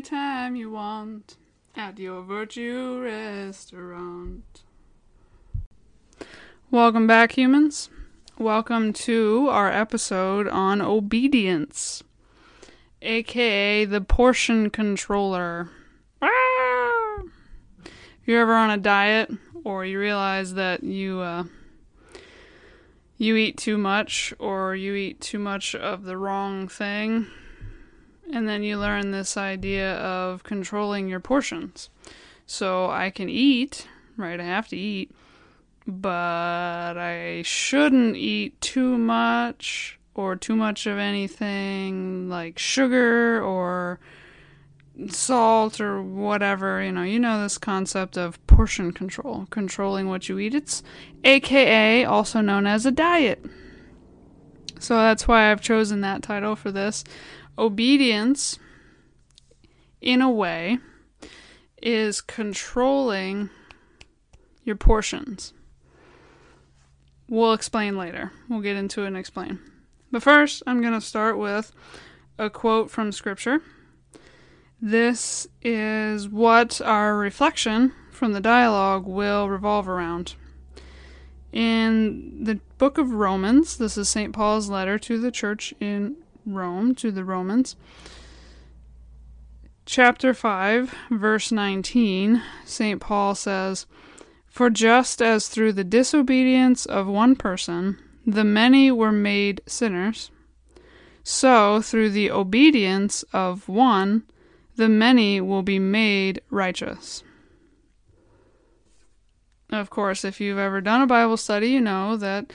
Anytime you want at your Virtue restaurant. Welcome back, humans. Welcome to our episode on obedience, aka the portion controller. Ah! If you're ever on a diet or you realize that you uh, you eat too much or you eat too much of the wrong thing, and then you learn this idea of controlling your portions. So I can eat, right? I have to eat, but I shouldn't eat too much or too much of anything like sugar or salt or whatever. You know, you know this concept of portion control, controlling what you eat. It's AKA also known as a diet. So that's why I've chosen that title for this obedience, in a way, is controlling your portions. We'll explain later. We'll get into it and explain. But first, I'm going to start with a quote from Scripture. This is what our reflection from the dialogue will revolve around. In the book of Romans, this is St. Paul's letter to the church in Rome to the Romans. Chapter 5, verse 19, St. Paul says, For just as through the disobedience of one person the many were made sinners, so through the obedience of one the many will be made righteous. Of course, if you've ever done a Bible study, you know that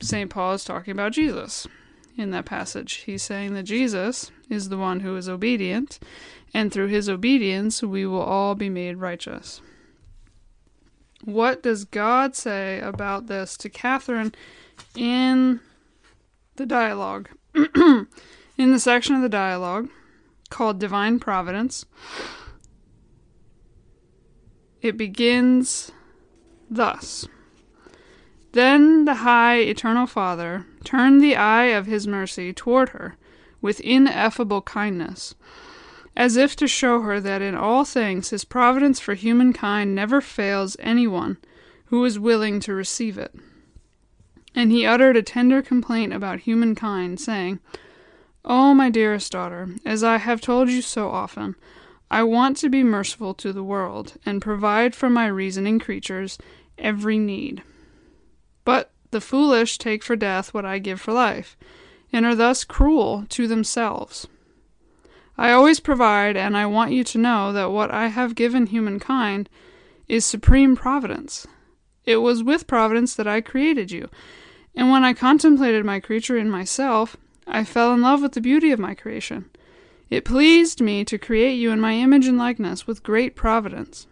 St. Paul is talking about Jesus in that passage. He's saying that Jesus is the one who is obedient, and through his obedience we will all be made righteous. What does God say about this to Catherine in the dialogue? in the section of the dialogue called Divine Providence, it begins thus. Then the high eternal Father turned the eye of his mercy toward her with ineffable kindness, as if to show her that in all things his providence for humankind never fails anyone who is willing to receive it. And he uttered a tender complaint about humankind, saying, Oh, my dearest daughter, as I have told you so often, I want to be merciful to the world, and provide for my reasoning creatures every need. But the foolish take for death what I give for life, and are thus cruel to themselves. I always provide, and I want you to know that what I have given humankind is supreme providence. It was with providence that I created you, and when I contemplated my creature in myself, I fell in love with the beauty of my creation. It pleased me to create you in my image and likeness with great providence.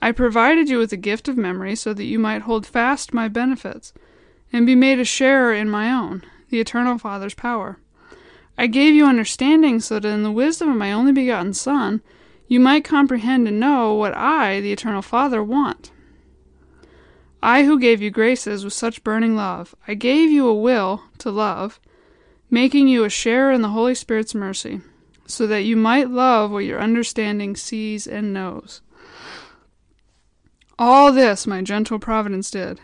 I provided you with the gift of memory so that you might hold fast my benefits and be made a sharer in my own, the eternal Father's power. I gave you understanding so that in the wisdom of my only begotten Son you might comprehend and know what I, the eternal Father, want. I who gave you graces with such burning love, I gave you a will to love, making you a sharer in the Holy Spirit's mercy, so that you might love what your understanding sees and knows. All this my gentle providence did,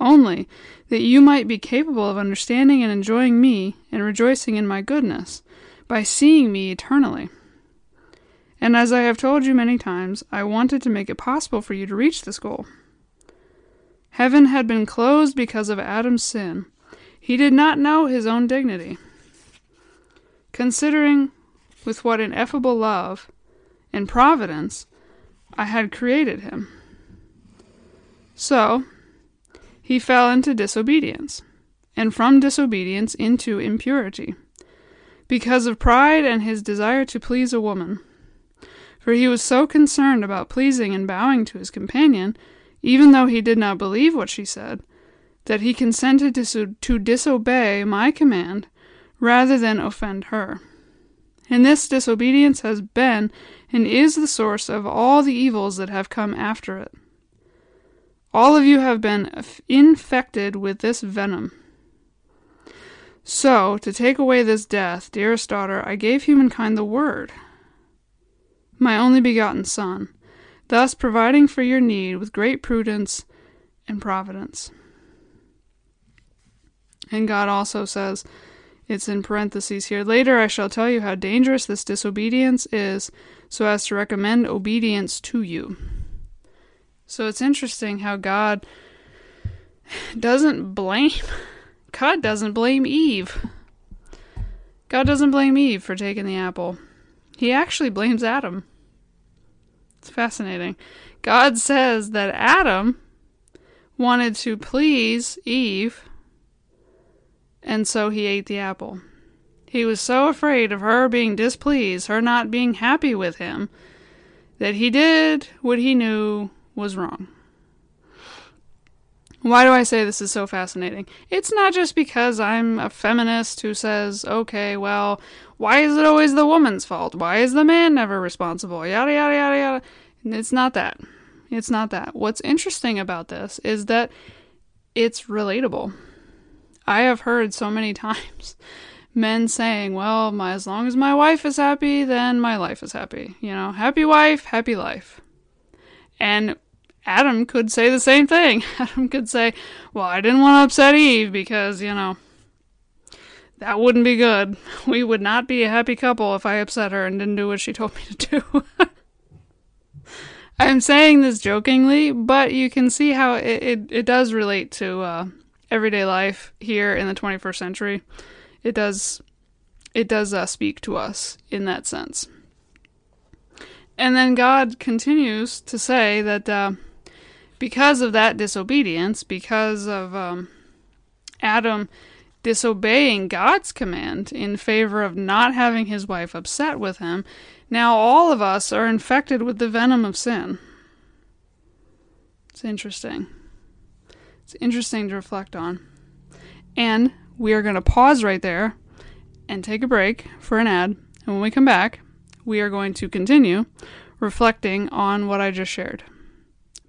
only that you might be capable of understanding and enjoying me and rejoicing in my goodness by seeing me eternally. And as I have told you many times, I wanted to make it possible for you to reach this goal. Heaven had been closed because of Adam's sin. He did not know his own dignity. Considering with what ineffable love and providence I had created him. So, he fell into disobedience, and from disobedience into impurity, because of pride and his desire to please a woman. For he was so concerned about pleasing and bowing to his companion, even though he did not believe what she said, that he consented to, to disobey my command rather than offend her. And this disobedience has been and is the source of all the evils that have come after it. All of you have been infected with this venom. So, to take away this death, dearest daughter, I gave humankind the Word, my only begotten Son, thus providing for your need with great prudence and providence. And God also says, it's in parentheses here. Later I shall tell you how dangerous this disobedience is, so as to recommend obedience to you. So it's interesting how God doesn't blame God doesn't blame Eve. God doesn't blame Eve for taking the apple. He actually blames Adam. It's fascinating. God says that Adam wanted to please Eve, and so he ate the apple. He was so afraid of her being displeased, her not being happy with him, that he did what he knew was wrong. Why do I say this is so fascinating? It's not just because I'm a feminist who says, okay, well, why is it always the woman's fault? Why is the man never responsible? Yada, yada, yada, yada. It's not that. It's not that. What's interesting about this is that it's relatable. I have heard so many times men saying, well, my, as long as my wife is happy, then my life is happy. You know, happy wife, happy life. And Adam could say the same thing. Adam could say, Well, I didn't want to upset Eve because, you know, that wouldn't be good. We would not be a happy couple if I upset her and didn't do what she told me to do. I'm saying this jokingly, but you can see how it, it, it does relate to uh, everyday life here in the 21st century. It does it does uh, speak to us in that sense. And then God continues to say that uh, because of that disobedience, because of um, Adam disobeying God's command in favor of not having his wife upset with him, now all of us are infected with the venom of sin. It's interesting. It's interesting to reflect on. And we are going to pause right there and take a break for an ad. And when we come back, we are going to continue reflecting on what I just shared.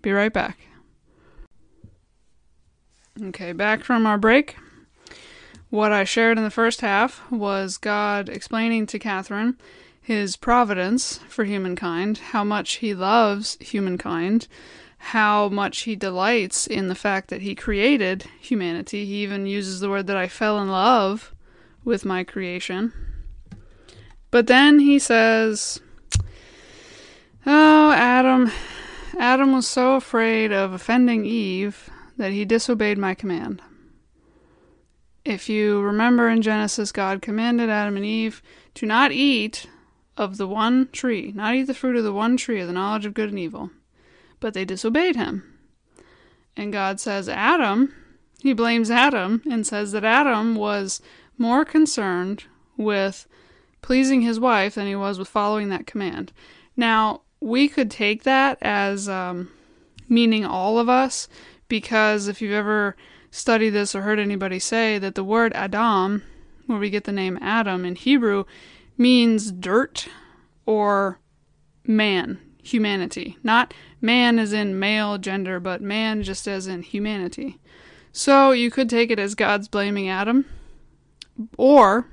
Be right back. Okay, back from our break. What I shared in the first half was God explaining to Catherine his providence for humankind, how much he loves humankind, how much he delights in the fact that he created humanity. He even uses the word that I fell in love with my creation. But then he says, Oh, Adam, Adam was so afraid of offending Eve that he disobeyed my command. If you remember in Genesis, God commanded Adam and Eve to not eat of the one tree, not eat the fruit of the one tree of the knowledge of good and evil, but they disobeyed him. And God says, Adam, he blames Adam and says that Adam was more concerned with pleasing his wife than he was with following that command. Now, we could take that as um, meaning all of us, because if you've ever studied this or heard anybody say that the word Adam, where we get the name Adam in Hebrew, means dirt or man, humanity. Not man as in male gender, but man just as in humanity. So you could take it as God's blaming Adam, or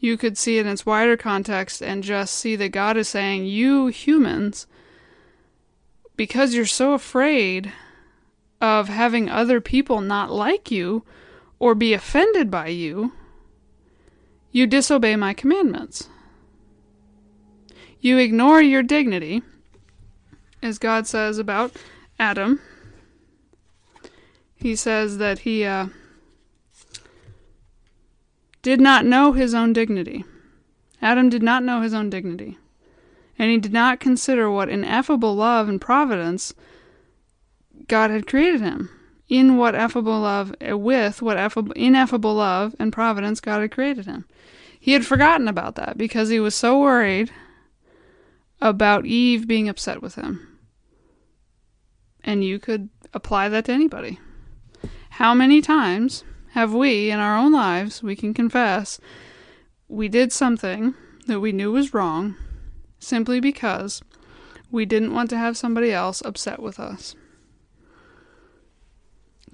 you could see it in its wider context and just see that God is saying, You humans, because you're so afraid of having other people not like you or be offended by you, you disobey my commandments. You ignore your dignity, as God says about Adam. He says that he uh, did not know his own dignity. Adam did not know his own dignity. And he did not consider what ineffable love and providence God had created him. In what effable love, eh, with what effable, ineffable love and providence God had created him. He had forgotten about that because he was so worried about Eve being upset with him. And you could apply that to anybody. How many times have we, in our own lives, we can confess, we did something that we knew was wrong simply because we didn't want to have somebody else upset with us?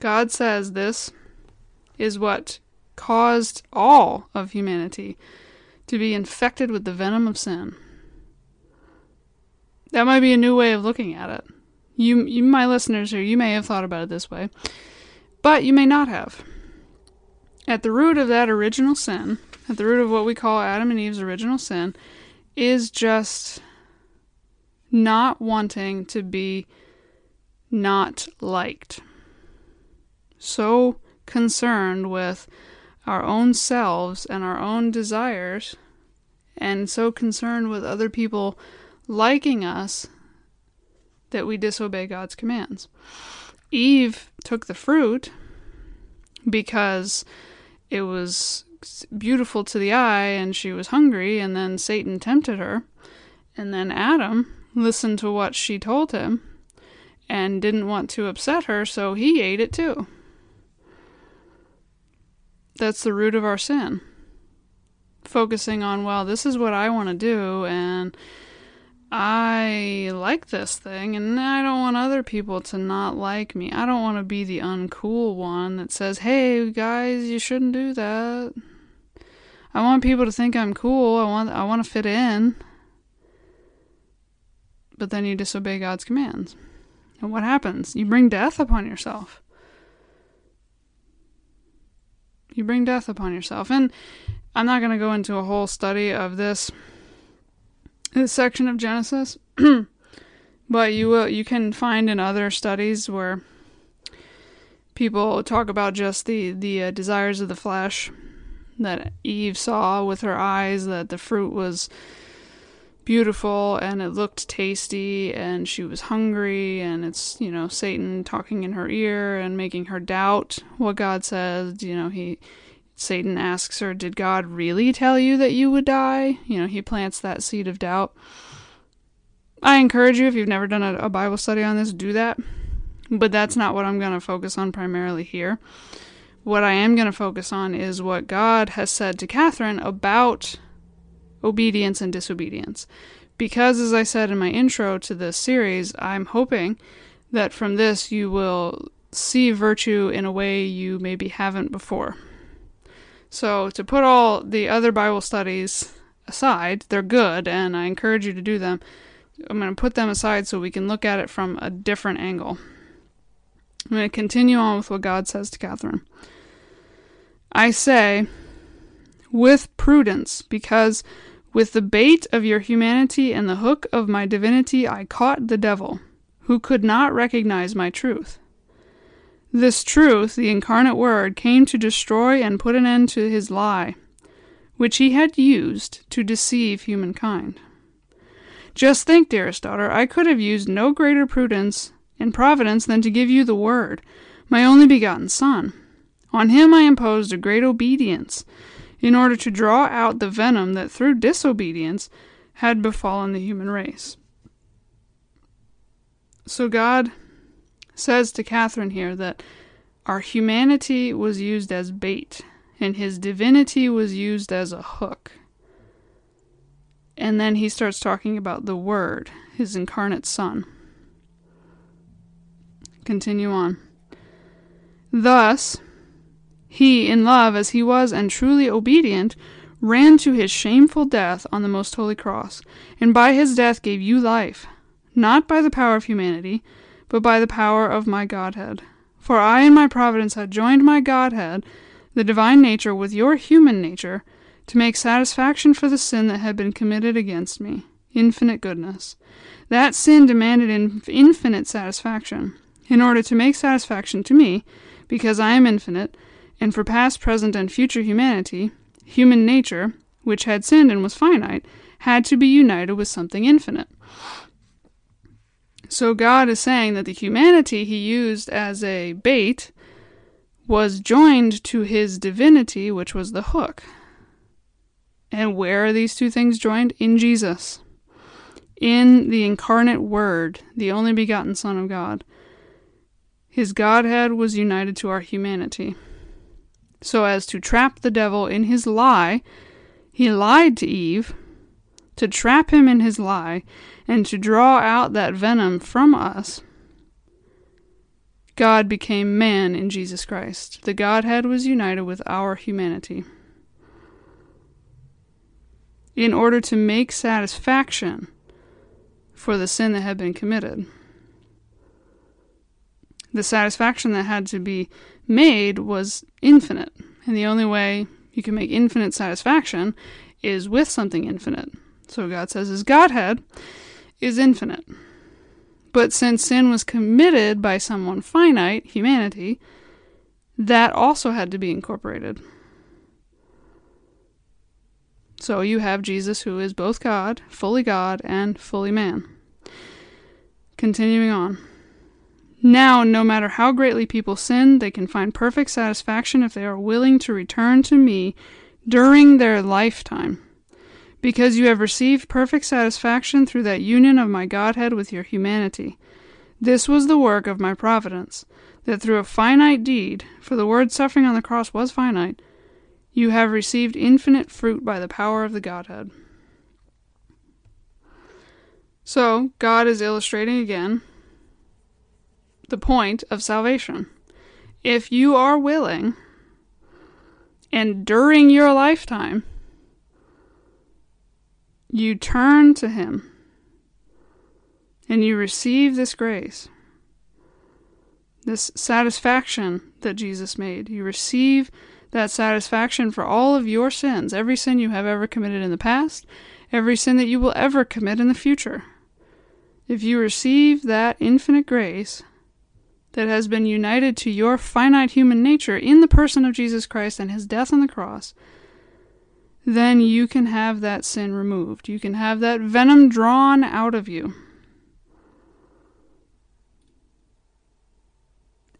God says this is what caused all of humanity to be infected with the venom of sin. That might be a new way of looking at it. You, you, my listeners here, you may have thought about it this way, but you may not have. At the root of that original sin, at the root of what we call Adam and Eve's original sin, is just not wanting to be not liked. So concerned with our own selves and our own desires, and so concerned with other people liking us that we disobey God's commands. Eve took the fruit because it was beautiful to the eye and she was hungry, and then Satan tempted her. And then Adam listened to what she told him and didn't want to upset her, so he ate it too. That's the root of our sin. Focusing on, well, this is what I want to do, and I like this thing, and I don't want other people to not like me. I don't want to be the uncool one that says, hey, guys, you shouldn't do that. I want people to think I'm cool. I want I want to fit in. But then you disobey God's commands. And what happens? You bring death upon yourself. You bring death upon yourself. And I'm not going to go into a whole study of this this section of Genesis, but you will you can find in other studies where people talk about just the the uh, desires of the flesh that Eve saw with her eyes that the fruit was beautiful and it looked tasty and she was hungry and it's you know Satan talking in her ear and making her doubt what God says. You know he Satan asks her did God really tell you that you would die you know he plants that seed of doubt I encourage you if you've never done a, a Bible study on this do that but that's not what I'm going to focus on primarily here what I am going to focus on is what God has said to Catherine about obedience and disobedience. Because, as I said in my intro to this series, I'm hoping that from this you will see virtue in a way you maybe haven't before. So, to put all the other Bible studies aside, they're good and I encourage you to do them. I'm going to put them aside so we can look at it from a different angle. I'm going to continue on with what God says to Catherine. I say, with prudence, because with the bait of your humanity and the hook of my divinity I caught the devil, who could not recognize my truth. This truth, the incarnate Word, came to destroy and put an end to his lie, which he had used to deceive humankind. Just think, dearest daughter, I could have used no greater prudence and providence than to give you the Word, my only begotten Son. On him I imposed a great obedience, in order to draw out the venom that through disobedience had befallen the human race. So God says to Catherine here that our humanity was used as bait, and his divinity was used as a hook. And then he starts talking about the Word, his incarnate Son. Continue on. Thus, he, in love as he was and truly obedient, ran to his shameful death on the most holy cross, and by his death gave you life, not by the power of humanity, but by the power of my Godhead. For I in my providence had joined my Godhead, the divine nature, with your human nature, to make satisfaction for the sin that had been committed against me. Infinite goodness. That sin demanded infinite satisfaction. In order to make satisfaction to me, because I am infinite, and for past, present, and future humanity, human nature, which had sinned and was finite, had to be united with something infinite. So God is saying that the humanity he used as a bait was joined to his divinity, which was the hook. And where are these two things joined? In Jesus. In the incarnate Word, the only begotten Son of God. His Godhead was united to our humanity so as to trap the devil in his lie. He lied to Eve to trap him in his lie and to draw out that venom from us. God became man in Jesus Christ. The Godhead was united with our humanity. In order to make satisfaction for the sin that had been committed. The satisfaction that had to be made was infinite, and the only way you can make infinite satisfaction is with something infinite. So God says his Godhead is infinite. But since sin was committed by someone finite, humanity, that also had to be incorporated. So you have Jesus, who is both God, fully God, and fully man. Continuing on. Now, no matter how greatly people sin, they can find perfect satisfaction if they are willing to return to me during their lifetime. Because you have received perfect satisfaction through that union of my Godhead with your humanity. This was the work of my providence, that through a finite deed, for the word suffering on the cross was finite, you have received infinite fruit by the power of the Godhead. So, God is illustrating again the point of salvation. If you are willing, and during your lifetime, you turn to Him and you receive this grace, this satisfaction that Jesus made, you receive that satisfaction for all of your sins, every sin you have ever committed in the past, every sin that you will ever commit in the future. If you receive that infinite grace that has been united to your finite human nature in the person of Jesus Christ and his death on the cross, then you can have that sin removed. You can have that venom drawn out of you.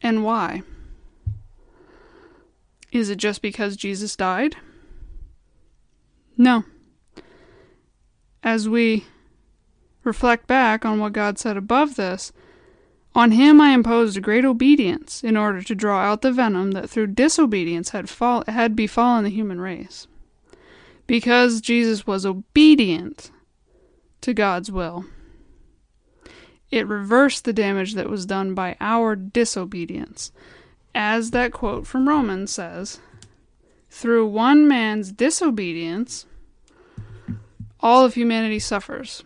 And why? Is it just because Jesus died? No. As we reflect back on what God said above this, on him I imposed a great obedience in order to draw out the venom that through disobedience had, fall, had befallen the human race. Because Jesus was obedient to God's will, it reversed the damage that was done by our disobedience as that quote from Romans says, through one man's disobedience, all of humanity suffers.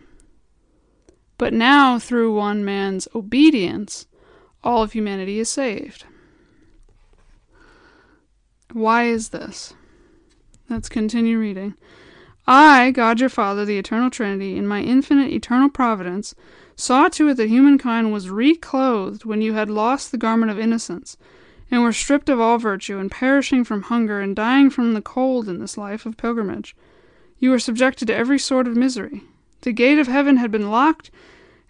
But now, through one man's obedience, all of humanity is saved. Why is this? Let's continue reading. I, God your Father, the eternal Trinity, in my infinite eternal providence, saw to it that humankind was reclothed when you had lost the garment of innocence and were stripped of all virtue, and perishing from hunger, and dying from the cold in this life of pilgrimage. You were subjected to every sort of misery. The gate of heaven had been locked,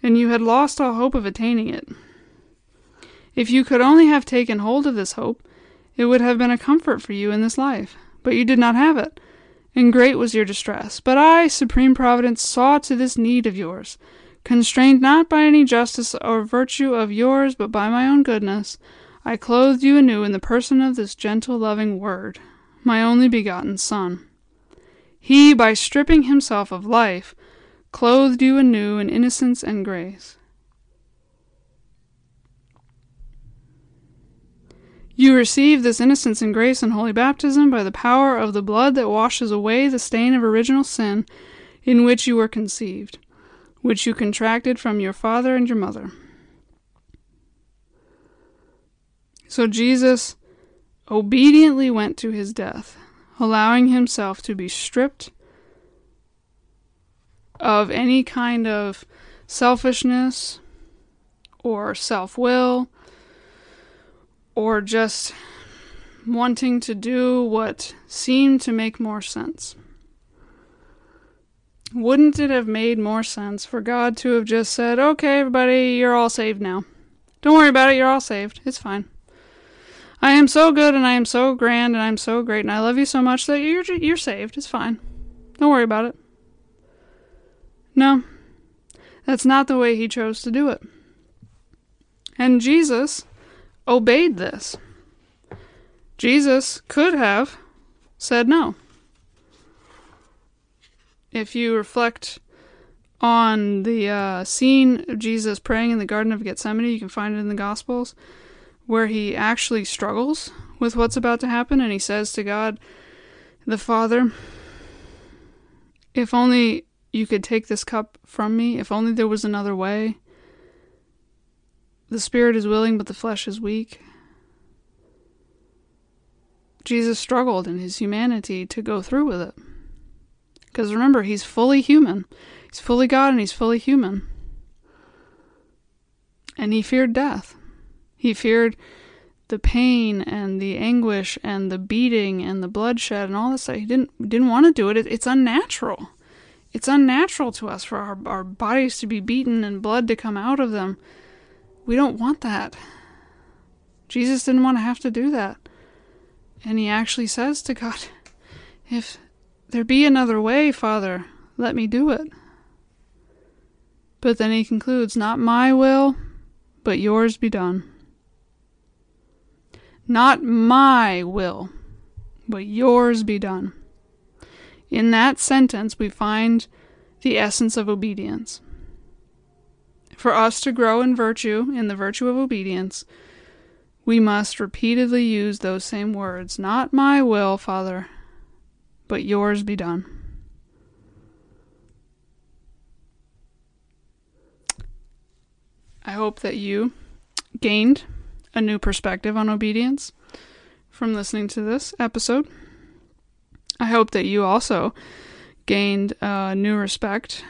and you had lost all hope of attaining it. If you could only have taken hold of this hope, it would have been a comfort for you in this life. But you did not have it, and great was your distress. But I, Supreme Providence, saw to this need of yours, constrained not by any justice or virtue of yours, but by my own goodness. I clothed you anew in the person of this gentle, loving Word, my only begotten Son. He, by stripping himself of life, clothed you anew in innocence and grace. You receive this innocence and grace in holy baptism by the power of the blood that washes away the stain of original sin in which you were conceived, which you contracted from your father and your mother. So Jesus obediently went to his death, allowing himself to be stripped of any kind of selfishness or self will or just wanting to do what seemed to make more sense. Wouldn't it have made more sense for God to have just said, okay, everybody, you're all saved now? Don't worry about it, you're all saved. It's fine. I am so good and I am so grand and I'm so great and I love you so much that you're you're saved. It's fine. Don't worry about it. No. That's not the way he chose to do it. And Jesus obeyed this. Jesus could have said no. If you reflect on the uh, scene of Jesus praying in the Garden of Gethsemane, you can find it in the Gospels where he actually struggles with what's about to happen and he says to God, the Father, if only you could take this cup from me. If only there was another way. The spirit is willing, but the flesh is weak. Jesus struggled in his humanity to go through with it. Because remember, he's fully human. He's fully God and he's fully human. And he feared death. He feared the pain and the anguish and the beating and the bloodshed and all this stuff. He didn't didn't want to do it. it it's unnatural. It's unnatural to us for our, our bodies to be beaten and blood to come out of them. We don't want that. Jesus didn't want to have to do that. And he actually says to God, If there be another way, Father, let me do it. But then he concludes, Not my will, but yours be done. Not my will, but yours be done. In that sentence, we find the essence of obedience. For us to grow in virtue, in the virtue of obedience, we must repeatedly use those same words Not my will, Father, but yours be done. I hope that you gained a new perspective on obedience from listening to this episode. I hope that you also gained a new respect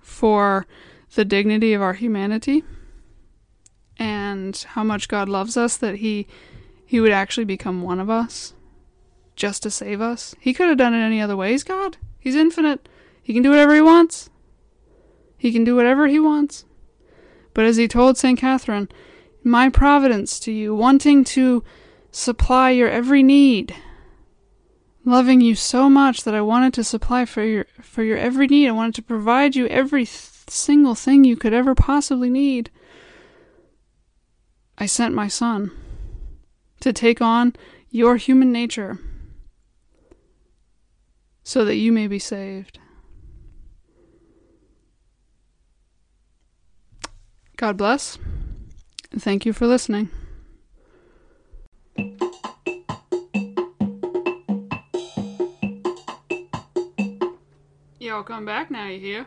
for the dignity of our humanity and how much God loves us that he he would actually become one of us just to save us. He could have done it any other way. He's God. He's infinite. He can do whatever he wants. He can do whatever he wants. But as he told St. Catherine, my providence to you, wanting to supply your every need, loving you so much that I wanted to supply for your for your every need. I wanted to provide you every th- single thing you could ever possibly need. I sent my son to take on your human nature so that you may be saved. God bless. Thank you for listening. Y'all come back now, you hear?